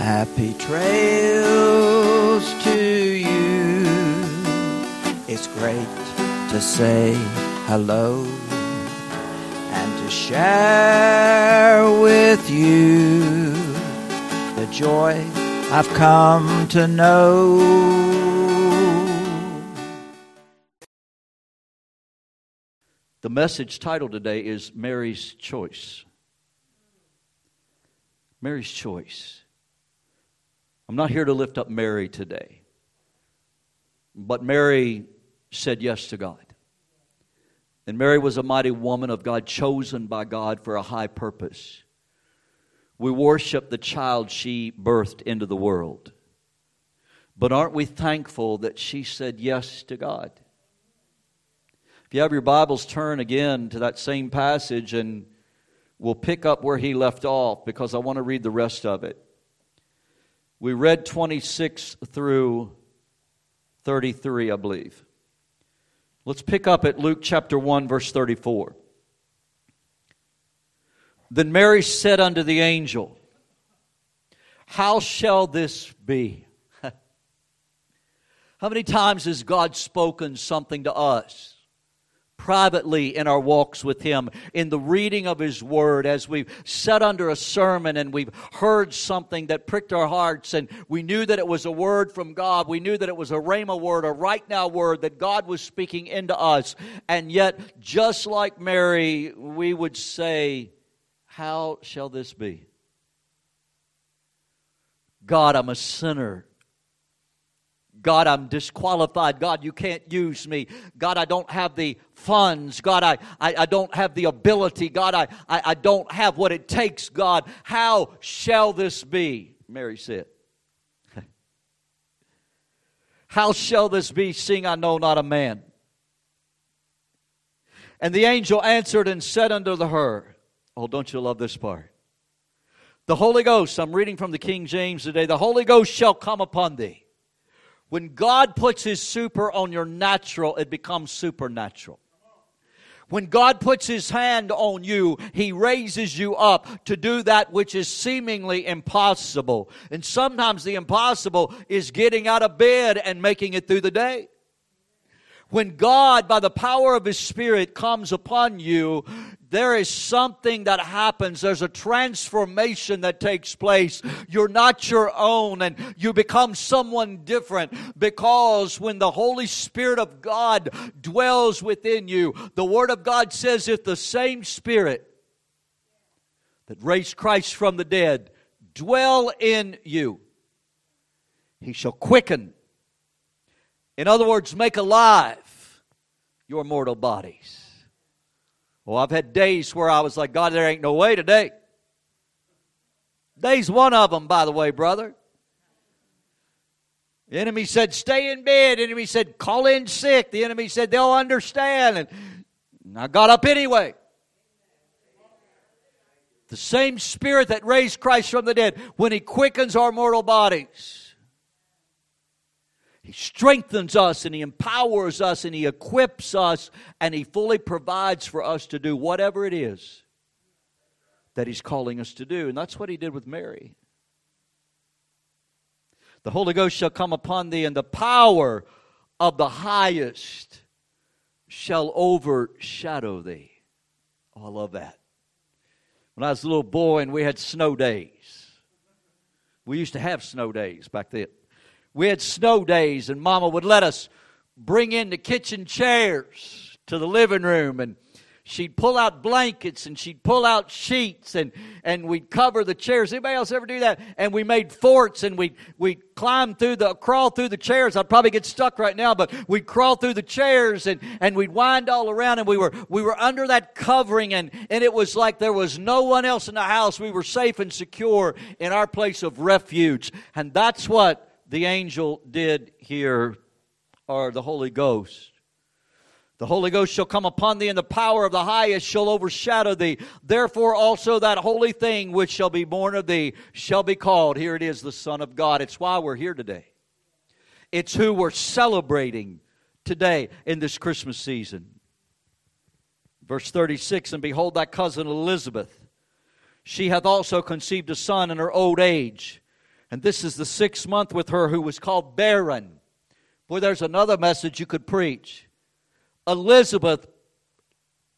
Happy trails to you. It's great to say hello and to share with you the joy I've come to know. The message title today is Mary's Choice. Mary's Choice. I'm not here to lift up Mary today, but Mary said yes to God. And Mary was a mighty woman of God, chosen by God for a high purpose. We worship the child she birthed into the world. But aren't we thankful that she said yes to God? If you have your Bibles, turn again to that same passage and we'll pick up where he left off because I want to read the rest of it. We read 26 through 33, I believe. Let's pick up at Luke chapter 1, verse 34. Then Mary said unto the angel, How shall this be? How many times has God spoken something to us? Privately in our walks with Him, in the reading of His Word, as we've sat under a sermon and we've heard something that pricked our hearts and we knew that it was a word from God. We knew that it was a Rhema word, a right now word that God was speaking into us. And yet, just like Mary, we would say, How shall this be? God, I'm a sinner. God, I'm disqualified. God, you can't use me. God, I don't have the funds. God, I, I, I don't have the ability. God, I, I, I don't have what it takes. God, how shall this be? Mary said. how shall this be, seeing I know not a man? And the angel answered and said unto her, Oh, don't you love this part? The Holy Ghost, I'm reading from the King James today, the Holy Ghost shall come upon thee when God puts His super on your natural, it becomes supernatural. When God puts His hand on you, He raises you up to do that which is seemingly impossible. And sometimes the impossible is getting out of bed and making it through the day. When God, by the power of His Spirit, comes upon you, there is something that happens. There's a transformation that takes place. You're not your own and you become someone different because when the Holy Spirit of God dwells within you, the Word of God says if the same Spirit that raised Christ from the dead dwell in you, He shall quicken in other words, make alive your mortal bodies. Well, I've had days where I was like, God, there ain't no way today. Day's one of them, by the way, brother. The enemy said, stay in bed. The enemy said, call in sick. The enemy said, they'll understand. And I got up anyway. The same spirit that raised Christ from the dead, when he quickens our mortal bodies, he strengthens us and He empowers us and He equips us and He fully provides for us to do whatever it is that He's calling us to do. And that's what He did with Mary. The Holy Ghost shall come upon thee, and the power of the highest shall overshadow thee. Oh, I love that. When I was a little boy and we had snow days, we used to have snow days back then we had snow days, and Mama would let us bring in the kitchen chairs to the living room and she'd pull out blankets and she'd pull out sheets and, and we'd cover the chairs. Anybody else ever do that? And we made forts and we'd, we'd climb through the, crawl through the chairs. I'd probably get stuck right now, but we'd crawl through the chairs and, and we'd wind all around and we were, we were under that covering and, and it was like there was no one else in the house. We were safe and secure in our place of refuge. And that's what the angel did here, or the Holy Ghost. The Holy Ghost shall come upon thee, and the power of the highest shall overshadow thee. Therefore, also that holy thing which shall be born of thee shall be called, here it is, the Son of God. It's why we're here today. It's who we're celebrating today in this Christmas season. Verse 36 And behold, thy cousin Elizabeth, she hath also conceived a son in her old age And this is the sixth month with her who was called barren. Boy, there's another message you could preach. Elizabeth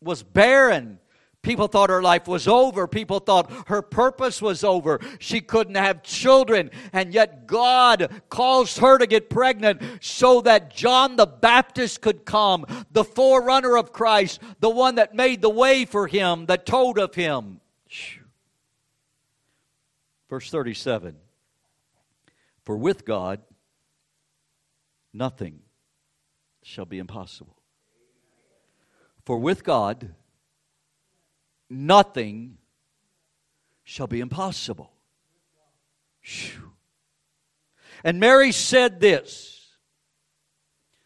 was barren. People thought her life was over. People thought her purpose was over. She couldn't have children. And yet God caused her to get pregnant so that John the Baptist could come, the forerunner of Christ, the one that made the way for him, that told of him. Verse 37 For with God, nothing shall be impossible. For with God, nothing shall be impossible. Whew. And Mary said this.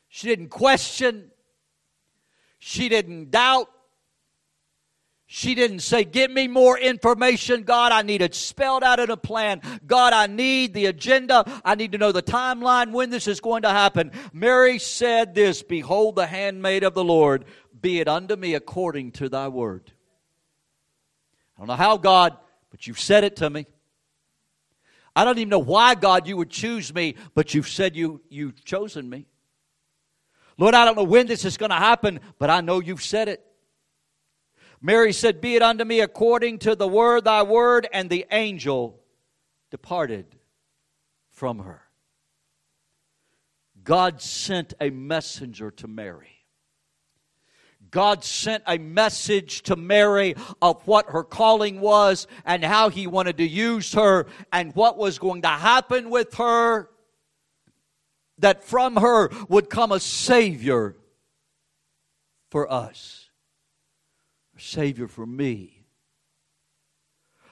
She didn't question, she didn't doubt, she didn't say, Give me more information. God, I need it spelled out in a plan. God, I need the agenda. I need to know the timeline when this is going to happen. Mary said this Behold, the handmaid of the Lord, be it unto me according to thy word. I don't know how, God, but you've said it to me. I don't even know why, God, you would choose me, but you've said you, you've chosen me. Lord, I don't know when this is going to happen, but I know you've said it. Mary said, Be it unto me according to the word, thy word, and the angel departed from her. God sent a messenger to Mary. God sent a message to Mary of what her calling was and how he wanted to use her and what was going to happen with her. That from her would come a Savior for us, a Savior for me.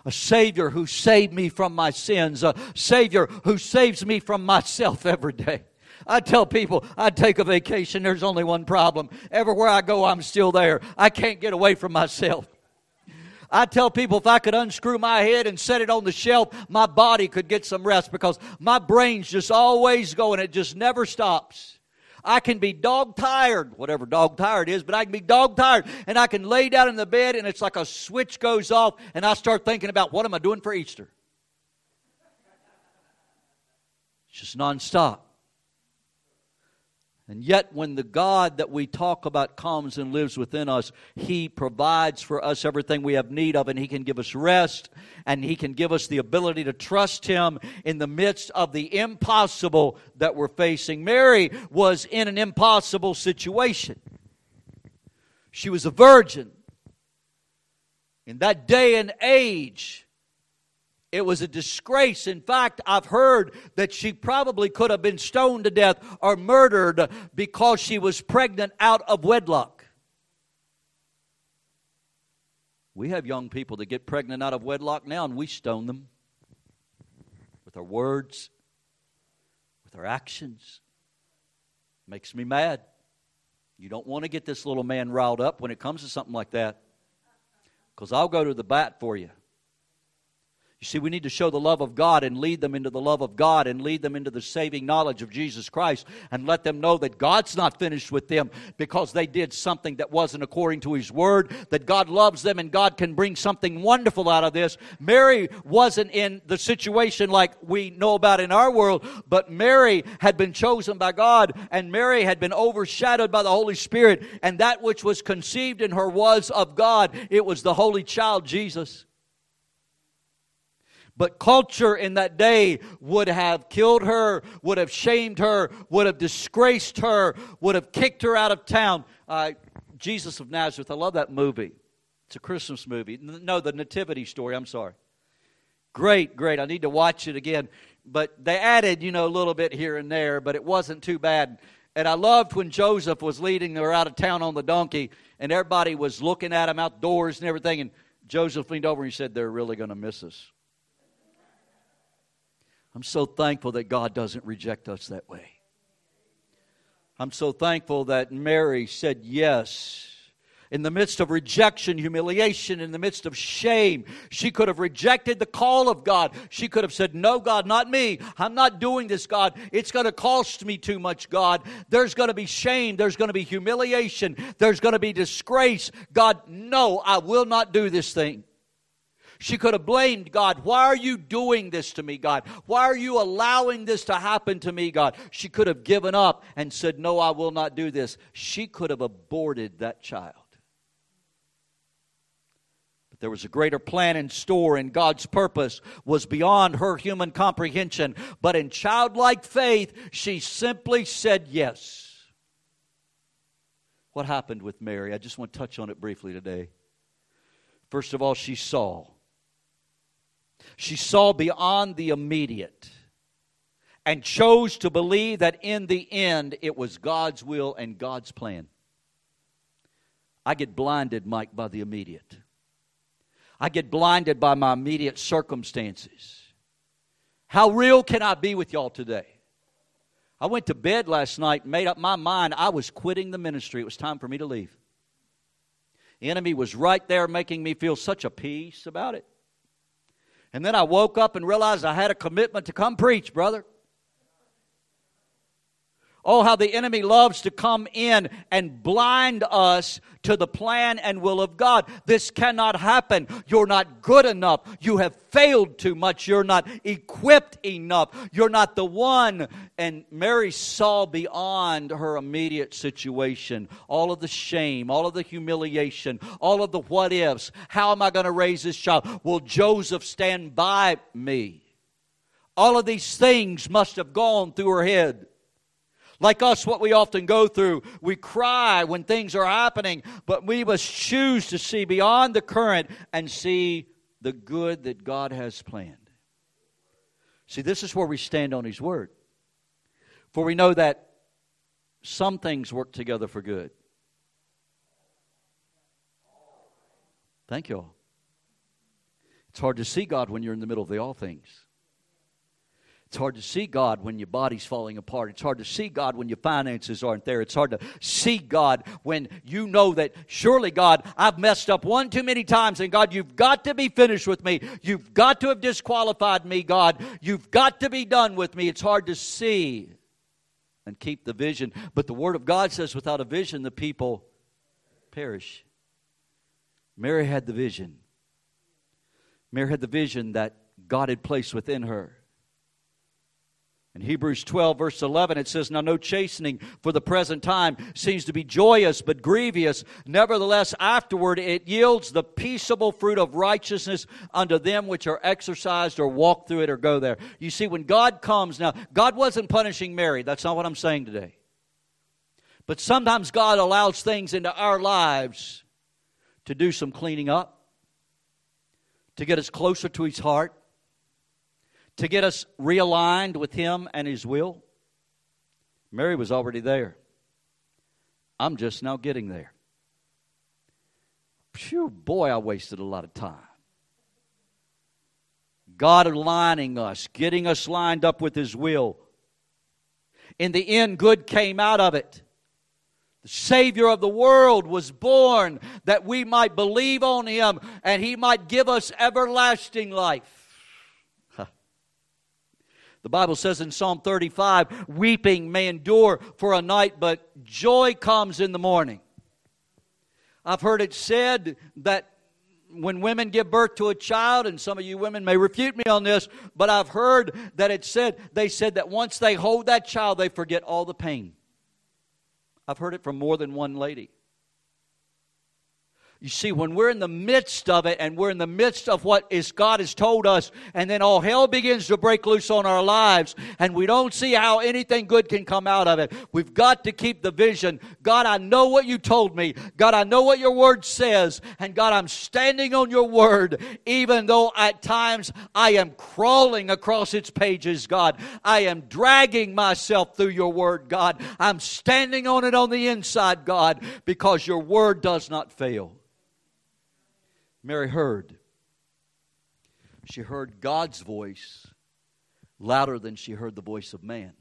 A Savior who saved me from my sins, a Savior who saves me from myself every day. I tell people I take a vacation, there's only one problem. Everywhere I go, I'm still there. I can't get away from myself. I tell people if I could unscrew my head and set it on the shelf, my body could get some rest because my brain's just always going. It just never stops. I can be dog tired, whatever dog tired is, but I can be dog tired and I can lay down in the bed and it's like a switch goes off and I start thinking about what am I doing for Easter? It's just nonstop. And yet, when the God that we talk about comes and lives within us, He provides for us everything we have need of, and He can give us rest, and He can give us the ability to trust Him in the midst of the impossible that we're facing. Mary was in an impossible situation. She was a virgin. In that day and age, it was a disgrace. In fact, I've heard that she probably could have been stoned to death or murdered because she was pregnant out of wedlock. We have young people that get pregnant out of wedlock now, and we stone them with our words, with our actions. Makes me mad. You don't want to get this little man riled up when it comes to something like that, because I'll go to the bat for you. You see, we need to show the love of God and lead them into the love of God and lead them into the saving knowledge of Jesus Christ and let them know that God's not finished with them because they did something that wasn't according to His Word, that God loves them and God can bring something wonderful out of this. Mary wasn't in the situation like we know about in our world, but Mary had been chosen by God and Mary had been overshadowed by the Holy Spirit, and that which was conceived in her was of God. It was the Holy Child, Jesus. But culture in that day would have killed her, would have shamed her, would have disgraced her, would have kicked her out of town. Uh, Jesus of Nazareth, I love that movie. It's a Christmas movie. No, the Nativity story, I'm sorry. Great, great. I need to watch it again. But they added, you know, a little bit here and there, but it wasn't too bad. And I loved when Joseph was leading her out of town on the donkey, and everybody was looking at him outdoors and everything. And Joseph leaned over and he said, They're really going to miss us. I'm so thankful that God doesn't reject us that way. I'm so thankful that Mary said yes. In the midst of rejection, humiliation, in the midst of shame, she could have rejected the call of God. She could have said, No, God, not me. I'm not doing this, God. It's going to cost me too much, God. There's going to be shame. There's going to be humiliation. There's going to be disgrace. God, no, I will not do this thing. She could have blamed God. Why are you doing this to me, God? Why are you allowing this to happen to me, God? She could have given up and said, No, I will not do this. She could have aborted that child. But there was a greater plan in store, and God's purpose was beyond her human comprehension. But in childlike faith, she simply said yes. What happened with Mary? I just want to touch on it briefly today. First of all, she saw. She saw beyond the immediate and chose to believe that in the end it was God's will and God's plan. I get blinded, Mike, by the immediate. I get blinded by my immediate circumstances. How real can I be with y'all today? I went to bed last night, made up my mind I was quitting the ministry. It was time for me to leave. The enemy was right there making me feel such a peace about it. And then I woke up and realized I had a commitment to come preach, brother. Oh, how the enemy loves to come in and blind us to the plan and will of God. This cannot happen. You're not good enough. You have failed too much. You're not equipped enough. You're not the one. And Mary saw beyond her immediate situation all of the shame, all of the humiliation, all of the what ifs. How am I going to raise this child? Will Joseph stand by me? All of these things must have gone through her head. Like us, what we often go through, we cry when things are happening, but we must choose to see beyond the current and see the good that God has planned. See, this is where we stand on His Word. For we know that some things work together for good. Thank you all. It's hard to see God when you're in the middle of the all things. It's hard to see God when your body's falling apart. It's hard to see God when your finances aren't there. It's hard to see God when you know that surely, God, I've messed up one too many times, and God, you've got to be finished with me. You've got to have disqualified me, God. You've got to be done with me. It's hard to see and keep the vision. But the Word of God says, without a vision, the people perish. Mary had the vision. Mary had the vision that God had placed within her. In Hebrews 12, verse 11, it says, Now no chastening for the present time seems to be joyous, but grievous. Nevertheless, afterward it yields the peaceable fruit of righteousness unto them which are exercised or walk through it or go there. You see, when God comes, now, God wasn't punishing Mary. That's not what I'm saying today. But sometimes God allows things into our lives to do some cleaning up, to get us closer to His heart to get us realigned with Him and His will? Mary was already there. I'm just now getting there. Phew, boy, I wasted a lot of time. God aligning us, getting us lined up with His will. In the end, good came out of it. The Savior of the world was born that we might believe on Him and He might give us everlasting life. The Bible says in Psalm 35 weeping may endure for a night, but joy comes in the morning. I've heard it said that when women give birth to a child, and some of you women may refute me on this, but I've heard that it said, they said that once they hold that child, they forget all the pain. I've heard it from more than one lady. You see, when we're in the midst of it and we're in the midst of what is God has told us, and then all hell begins to break loose on our lives, and we don't see how anything good can come out of it, we've got to keep the vision. God, I know what you told me. God, I know what your word says. And God, I'm standing on your word, even though at times I am crawling across its pages, God. I am dragging myself through your word, God. I'm standing on it on the inside, God, because your word does not fail. Mary heard. She heard God's voice louder than she heard the voice of man.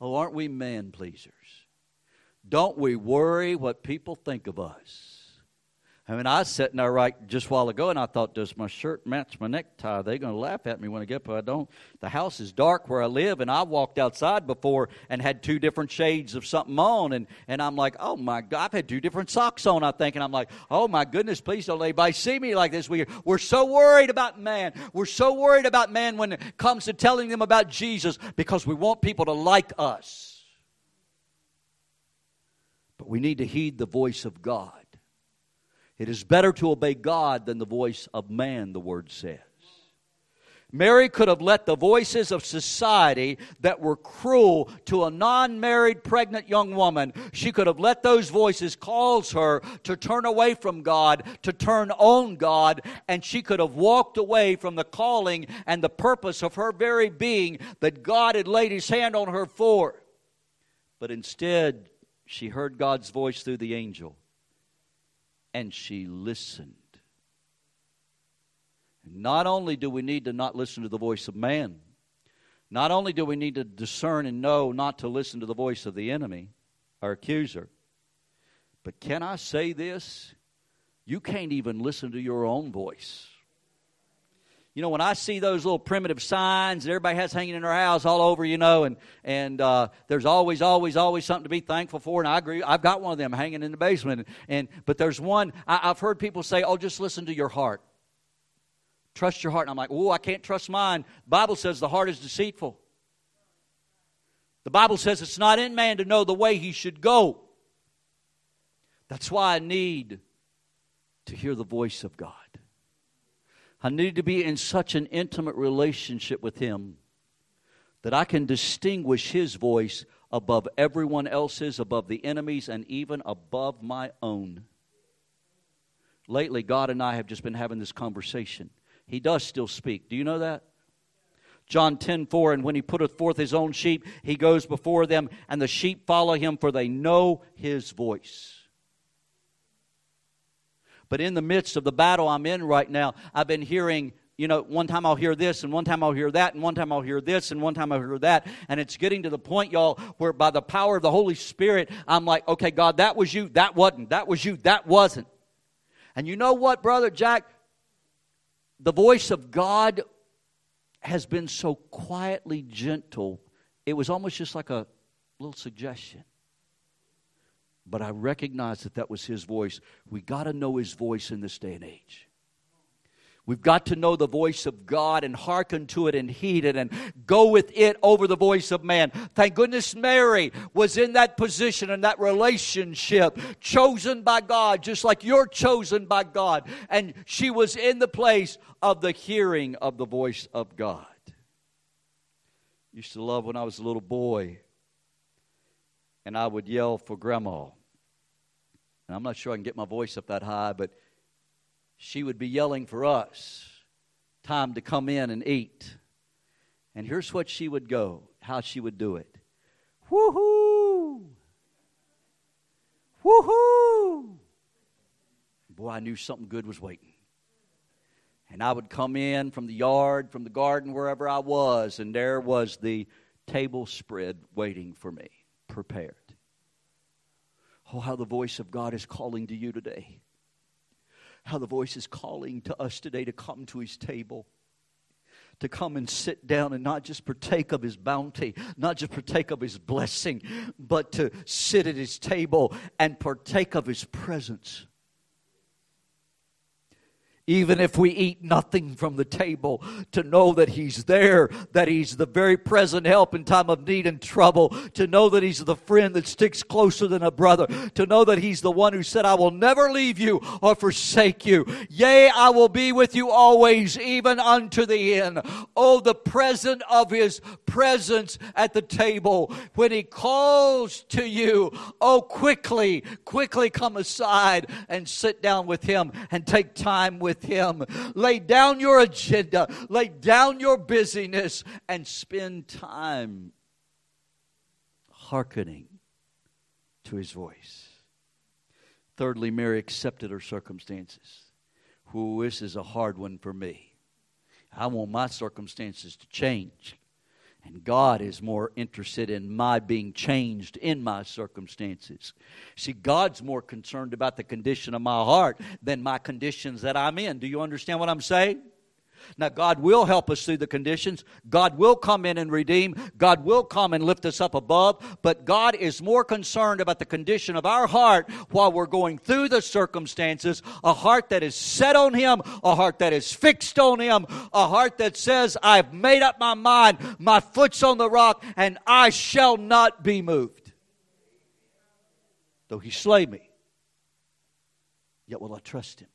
Oh, aren't we man pleasers? Don't we worry what people think of us? I mean, I was sitting there right just a while ago, and I thought, does my shirt match my necktie? They're going to laugh at me when I get up. I don't. The house is dark where I live, and I walked outside before and had two different shades of something on, and, and I'm like, oh my God, I've had two different socks on, I think, and I'm like, oh my goodness, please don't anybody see me like this. We, we're so worried about man. We're so worried about man when it comes to telling them about Jesus because we want people to like us. But we need to heed the voice of God. It is better to obey God than the voice of man, the word says. Mary could have let the voices of society that were cruel to a non married pregnant young woman, she could have let those voices cause her to turn away from God, to turn on God, and she could have walked away from the calling and the purpose of her very being that God had laid his hand on her for. But instead, she heard God's voice through the angel and she listened. Not only do we need to not listen to the voice of man, not only do we need to discern and know not to listen to the voice of the enemy, our accuser, but can I say this? You can't even listen to your own voice. You know, when I see those little primitive signs that everybody has hanging in their house all over, you know, and and uh, there's always, always, always something to be thankful for. And I agree, I've got one of them hanging in the basement. And, and but there's one I, I've heard people say, "Oh, just listen to your heart, trust your heart." And I'm like, "Oh, I can't trust mine." The Bible says the heart is deceitful. The Bible says it's not in man to know the way he should go. That's why I need to hear the voice of God. I need to be in such an intimate relationship with Him that I can distinguish His voice above everyone else's, above the enemy's, and even above my own. Lately, God and I have just been having this conversation. He does still speak. Do you know that? John 10 4, and when he putteth forth his own sheep, he goes before them, and the sheep follow him, for they know his voice. But in the midst of the battle I'm in right now, I've been hearing you know, one time I'll hear this, and one time I'll hear that, and one time I'll hear this, and one time I'll hear that. And it's getting to the point, y'all, where by the power of the Holy Spirit, I'm like, okay, God, that was you, that wasn't, that was you, that wasn't. And you know what, Brother Jack? The voice of God has been so quietly gentle, it was almost just like a little suggestion but I recognize that that was his voice. We got to know his voice in this day and age. We've got to know the voice of God and hearken to it and heed it and go with it over the voice of man. Thank goodness Mary was in that position and that relationship, chosen by God, just like you're chosen by God. And she was in the place of the hearing of the voice of God. Used to love when I was a little boy and I would yell for grandma. And I'm not sure I can get my voice up that high, but she would be yelling for us time to come in and eat. And here's what she would go, how she would do it. Woohoo! Woohoo! Boy, I knew something good was waiting. And I would come in from the yard, from the garden, wherever I was, and there was the table spread waiting for me prepared. Oh, how the voice of God is calling to you today. How the voice is calling to us today to come to his table to come and sit down and not just partake of his bounty, not just partake of his blessing, but to sit at his table and partake of his presence even if we eat nothing from the table, to know that He's there, that He's the very present help in time of need and trouble, to know that He's the friend that sticks closer than a brother, to know that He's the one who said, I will never leave you or forsake you. Yea, I will be with you always, even unto the end. Oh, the present of His presence at the table when He calls to you. Oh, quickly, quickly come aside and sit down with Him and take time with with Him. Lay down your agenda, lay down your busyness, and spend time hearkening to His voice. Thirdly, Mary accepted her circumstances. Who this is a hard one for me. I want my circumstances to change. And God is more interested in my being changed in my circumstances. See, God's more concerned about the condition of my heart than my conditions that I'm in. Do you understand what I'm saying? Now, God will help us through the conditions. God will come in and redeem. God will come and lift us up above. But God is more concerned about the condition of our heart while we're going through the circumstances. A heart that is set on Him, a heart that is fixed on Him, a heart that says, I've made up my mind, my foot's on the rock, and I shall not be moved. Though He slay me, yet will I trust Him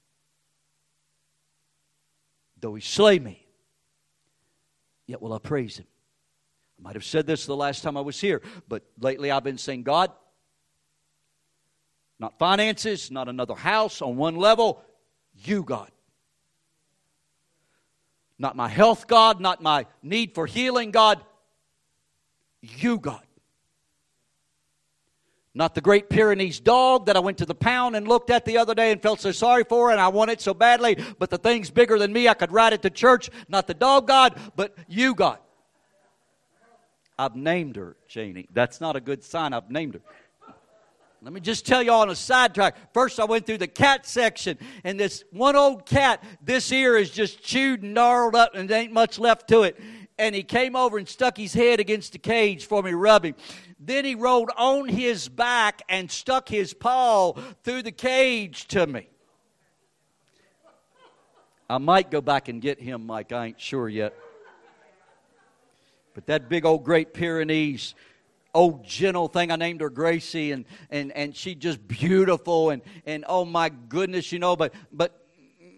though he slay me, yet will I praise him. I might have said this the last time I was here, but lately I've been saying, God, not finances, not another house on one level, you, God. Not my health, God, not my need for healing, God, you, God. Not the Great Pyrenees dog that I went to the pound and looked at the other day and felt so sorry for, and I want it so badly, but the thing's bigger than me. I could ride it to church. Not the dog God, but you, God. I've named her, Janie. That's not a good sign. I've named her. Let me just tell you on a sidetrack. First, I went through the cat section, and this one old cat, this ear is just chewed and gnarled up, and there ain't much left to it. And he came over and stuck his head against the cage for me, rubbing. Then he rolled on his back and stuck his paw through the cage to me. I might go back and get him, Mike. I ain't sure yet. But that big old Great Pyrenees, old gentle thing, I named her Gracie, and, and, and she just beautiful, and, and oh my goodness, you know, but, but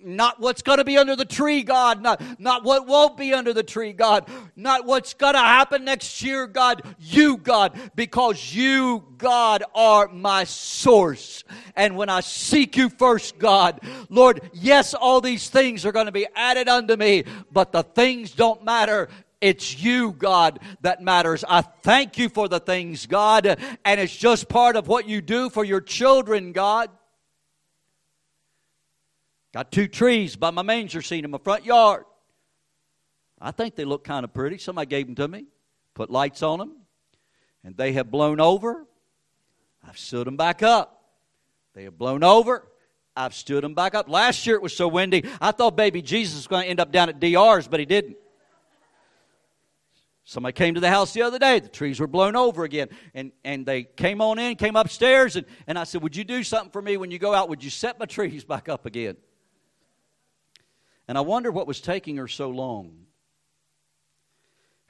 not what's going to be under the tree, God, not, not what won't be under the tree, God, not what's going to happen next year, God, you, God, because you, God, are my source. And when I seek you first, God, Lord, yes, all these things are going to be added unto me, but the things don't matter. It's you, God, that matters. I thank you for the things, God, and it's just part of what you do for your children, God. Got two trees by my manger scene in my front yard. I think they look kind of pretty. Somebody gave them to me, put lights on them, and they have blown over. I've stood them back up. They have blown over. I've stood them back up. Last year it was so windy, I thought baby Jesus was going to end up down at DR's, but he didn't. Somebody came to the house the other day. The trees were blown over again. And, and they came on in, came upstairs, and, and I said, Would you do something for me when you go out? Would you set my trees back up again? And I wonder what was taking her so long.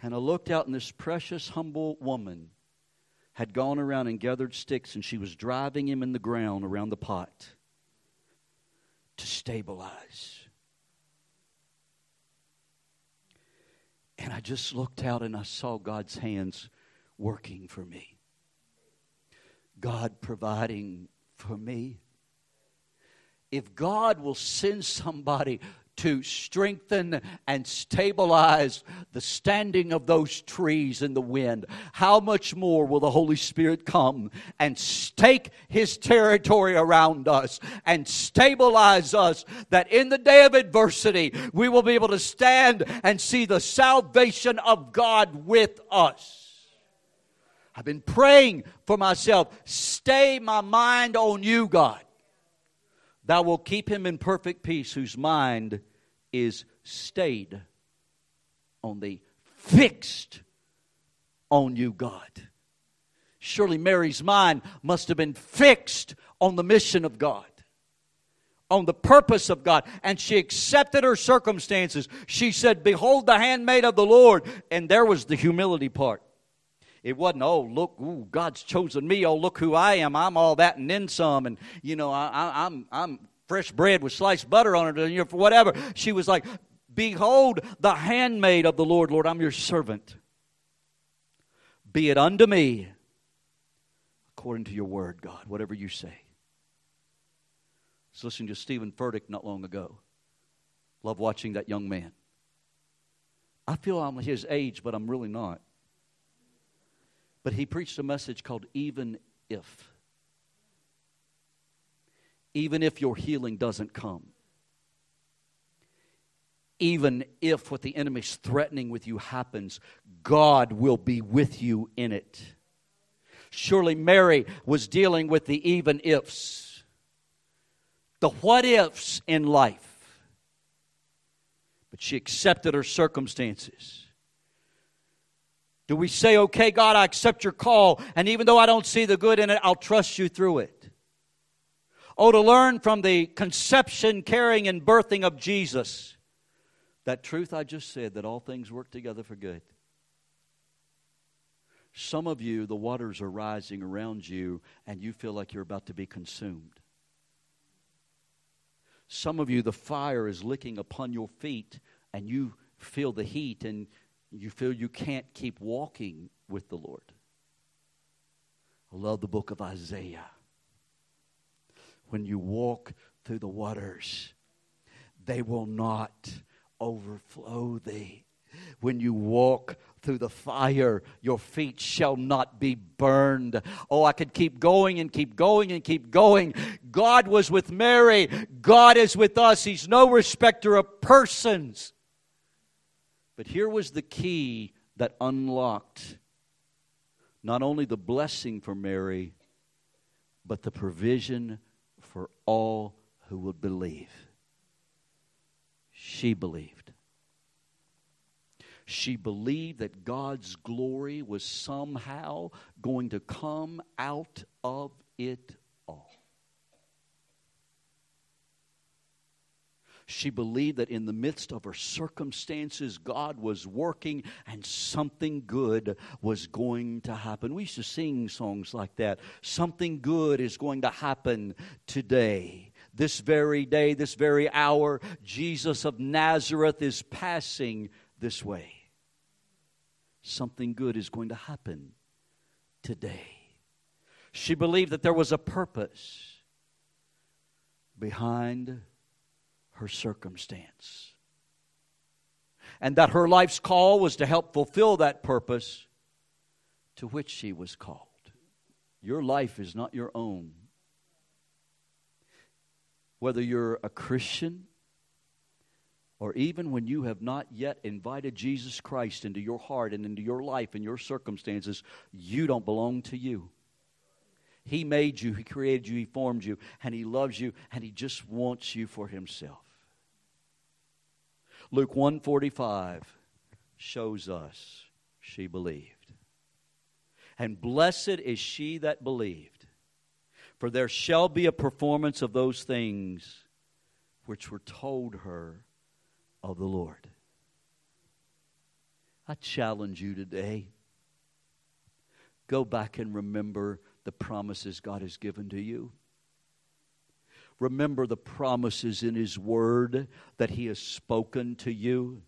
And I looked out, and this precious, humble woman had gone around and gathered sticks, and she was driving him in the ground around the pot to stabilize. And I just looked out and I saw God's hands working for me. God providing for me. If God will send somebody to strengthen and stabilize the standing of those trees in the wind, how much more will the Holy Spirit come and stake his territory around us and stabilize us that in the day of adversity we will be able to stand and see the salvation of God with us? I've been praying for myself. Stay my mind on you, God. Thou will keep him in perfect peace whose mind is stayed on the fixed on you, God. Surely Mary's mind must have been fixed on the mission of God, on the purpose of God, and she accepted her circumstances. She said, Behold the handmaid of the Lord. And there was the humility part. It wasn't, oh, look, ooh, God's chosen me. Oh, look who I am. I'm all that and then some. And, you know, I, I'm, I'm fresh bread with sliced butter on it, or whatever. She was like, Behold, the handmaid of the Lord, Lord, I'm your servant. Be it unto me according to your word, God, whatever you say. I was listening to Steven Furtick not long ago. Love watching that young man. I feel I'm his age, but I'm really not. But he preached a message called Even If even if your healing doesn't come. even if what the enemy's threatening with you happens, God will be with you in it. Surely Mary was dealing with the even ifs, the what ifs in life. But she accepted her circumstances. Do we say, okay, God, I accept your call, and even though I don't see the good in it, I'll trust you through it? Oh, to learn from the conception, carrying, and birthing of Jesus that truth I just said that all things work together for good. Some of you, the waters are rising around you, and you feel like you're about to be consumed. Some of you, the fire is licking upon your feet, and you feel the heat, and you feel you can't keep walking with the Lord. I love the book of Isaiah. When you walk through the waters, they will not overflow thee. When you walk through the fire, your feet shall not be burned. Oh, I could keep going and keep going and keep going. God was with Mary. God is with us. He's no respecter of persons. But here was the key that unlocked not only the blessing for Mary, but the provision for all who would believe. She believed. She believed that God's glory was somehow going to come out of it She believed that in the midst of her circumstances, God was working and something good was going to happen. We used to sing songs like that. Something good is going to happen today. This very day, this very hour, Jesus of Nazareth is passing this way. Something good is going to happen today. She believed that there was a purpose behind her circumstance. And that her life's call was to help fulfill that purpose to which she was called. Your life is not your own. Whether you're a Christian or even when you have not yet invited Jesus Christ into your heart and into your life and your circumstances, you don't belong to you. He made you, He created you, He formed you, and He loves you, and He just wants you for Himself. Luke 145 shows us she believed. And blessed is she that believed, for there shall be a performance of those things which were told her of the Lord. I challenge you today. Go back and remember the promises God has given to you. Remember the promises in His Word that He has spoken to you.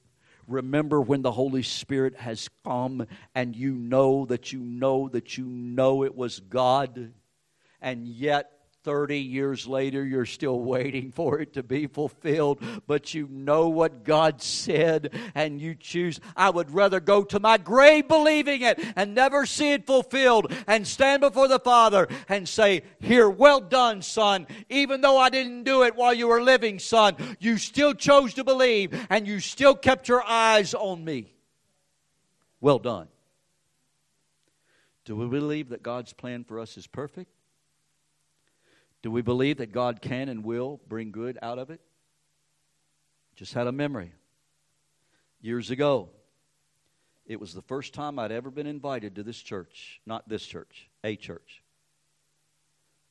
Remember when the Holy Spirit has come and you know that you know that you know it was God, and yet 30 years later, you're still waiting for it to be fulfilled, but you know what God said, and you choose. I would rather go to my grave believing it and never see it fulfilled and stand before the Father and say, Here, well done, son. Even though I didn't do it while you were living, son, you still chose to believe and you still kept your eyes on me. Well done. Do we believe that God's plan for us is perfect? Do we believe that God can and will bring good out of it? Just had a memory. Years ago, it was the first time I'd ever been invited to this church. Not this church, a church.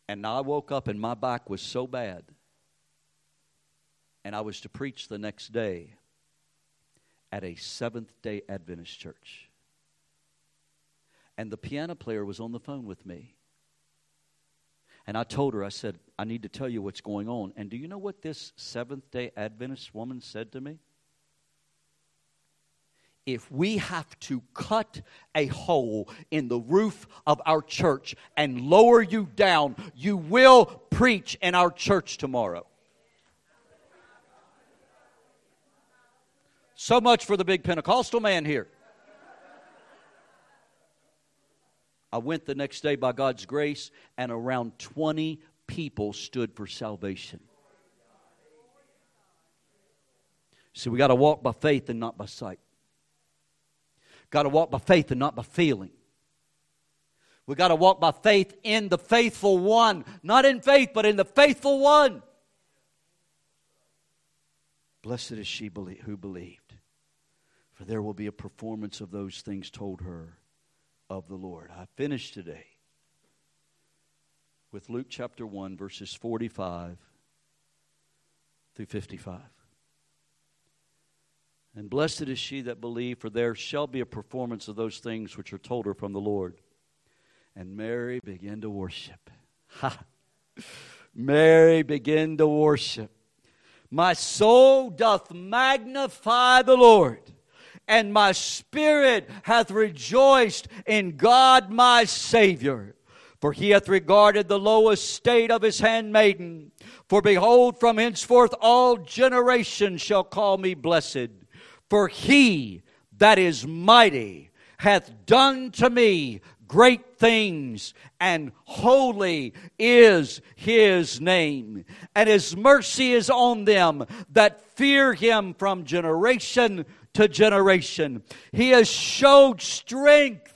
And I woke up and my back was so bad. And I was to preach the next day at a Seventh day Adventist church. And the piano player was on the phone with me. And I told her, I said, I need to tell you what's going on. And do you know what this Seventh day Adventist woman said to me? If we have to cut a hole in the roof of our church and lower you down, you will preach in our church tomorrow. So much for the big Pentecostal man here. I went the next day by God's grace, and around 20 people stood for salvation. See, we got to walk by faith and not by sight. Got to walk by faith and not by feeling. We got to walk by faith in the faithful one, not in faith, but in the faithful one. Blessed is she who believed, for there will be a performance of those things told her of the Lord. I finished today with Luke chapter 1, verses 45 through 55. And blessed is she that believed, for there shall be a performance of those things which are told her from the Lord. And Mary began to worship. Ha! Mary began to worship. My soul doth magnify the Lord, and my spirit hath rejoiced in God my Savior. For he hath regarded the low estate of his handmaiden. For behold, from henceforth all generations shall call me blessed. For he that is mighty hath done to me great things, and holy is his name. And his mercy is on them that fear him from generation to generation. He has showed strength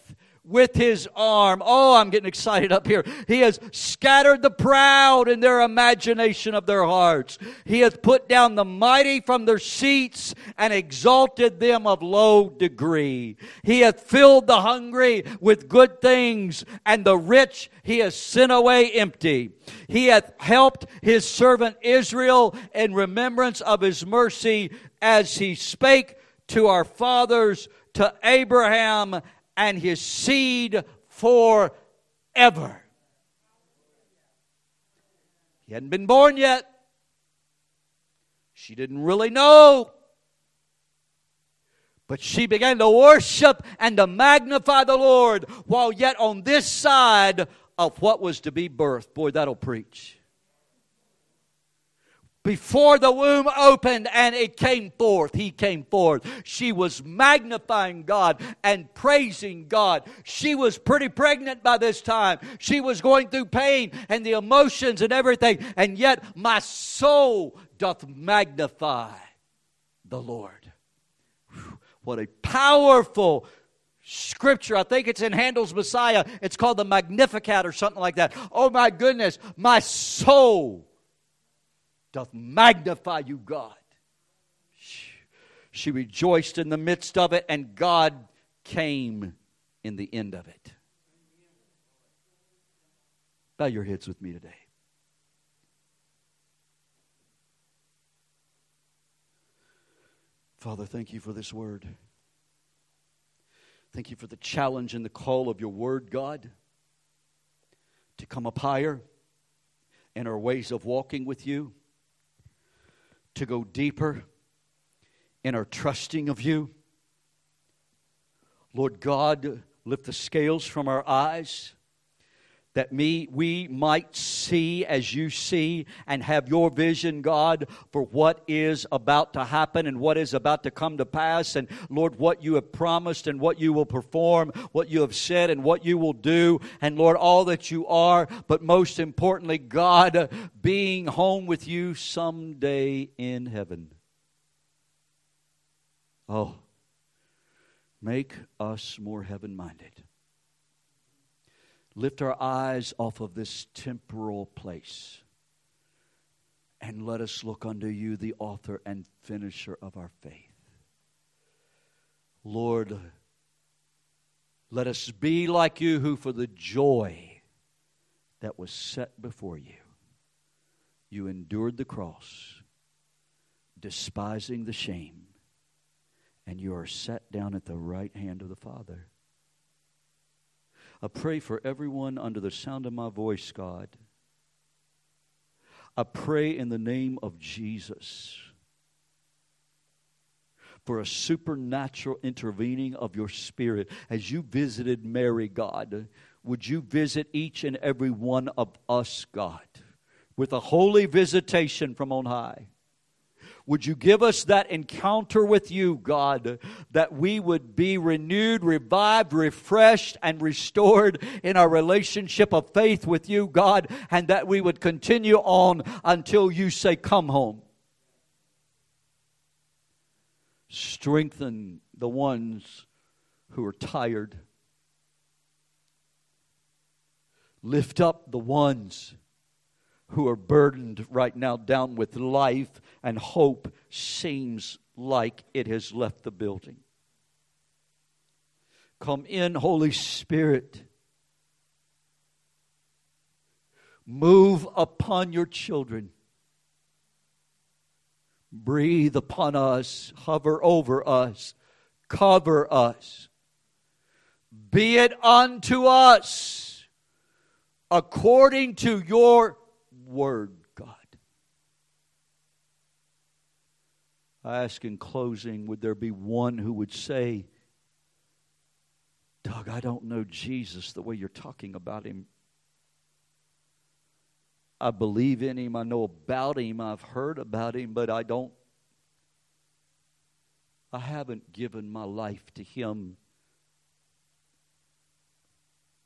with his arm. Oh, I'm getting excited up here. He has scattered the proud in their imagination of their hearts. He hath put down the mighty from their seats and exalted them of low degree. He hath filled the hungry with good things, and the rich he has sent away empty. He hath helped his servant Israel in remembrance of his mercy as he spake to our fathers, to Abraham and his seed forever. He hadn't been born yet. She didn't really know. But she began to worship and to magnify the Lord while yet on this side of what was to be birth. Boy, that'll preach before the womb opened and it came forth, he came forth. She was magnifying God and praising God. She was pretty pregnant by this time. She was going through pain and the emotions and everything. And yet my soul doth magnify the Lord. What a powerful scripture. I think it's in Handel's Messiah. It's called the Magnificat or something like that. Oh my goodness, my soul doth magnify you, God. She rejoiced in the midst of it, and God came in the end of it. Bow your heads with me today. Father, thank you for this word. Thank you for the challenge and the call of your word, God, to come up higher in our ways of walking with you to go deeper in our trusting of you. Lord God, lift the scales from our eyes that me, we might see as you see and have your vision, God, for what is about to happen and what is about to come to pass. And Lord, what you have promised and what you will perform, what you have said and what you will do. And Lord, all that you are, but most importantly, God, being home with you someday in heaven. Oh, make us more heaven minded lift our eyes off of this temporal place and let us look unto you, the author and finisher of our faith. Lord, let us be like you, who for the joy that was set before you, you endured the cross, despising the shame, and you are set down at the right hand of the Father. I pray for everyone under the sound of my voice, God. I pray in the name of Jesus for a supernatural intervening of your spirit as you visited Mary, God. Would you visit each and every one of us, God, with a holy visitation from on high? Would you give us that encounter with you, God, that we would be renewed, revived, refreshed, and restored in our relationship of faith with you, God, and that we would continue on until you say, Come home. Strengthen the ones who are tired. Lift up the ones who are burdened right now down with life and hope seems like it has left the building. Come in, Holy Spirit. Move upon your children. Breathe upon us, hover over us, cover us. Be it unto us according to your word, God. I ask in closing, would there be one who would say, Doug, I don't know Jesus the way you're talking about him. I believe in him. I know about him. I've heard about him, but I don't. I haven't given my life to him.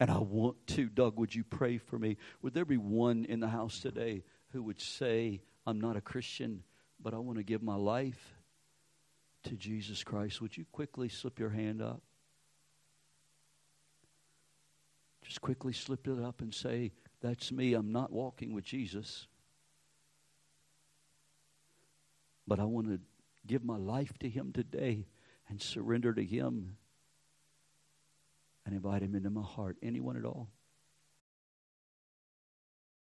And I want to. Doug, would you pray for me? Would there be one in the house today who would say, I'm not a Christian, but I want to give my life to Jesus Christ? Would you quickly slip your hand up? Just quickly slip it up and say, That's me. I'm not walking with Jesus. But I want to give my life to Him today and surrender to Him and invite Him into my heart. Anyone at all?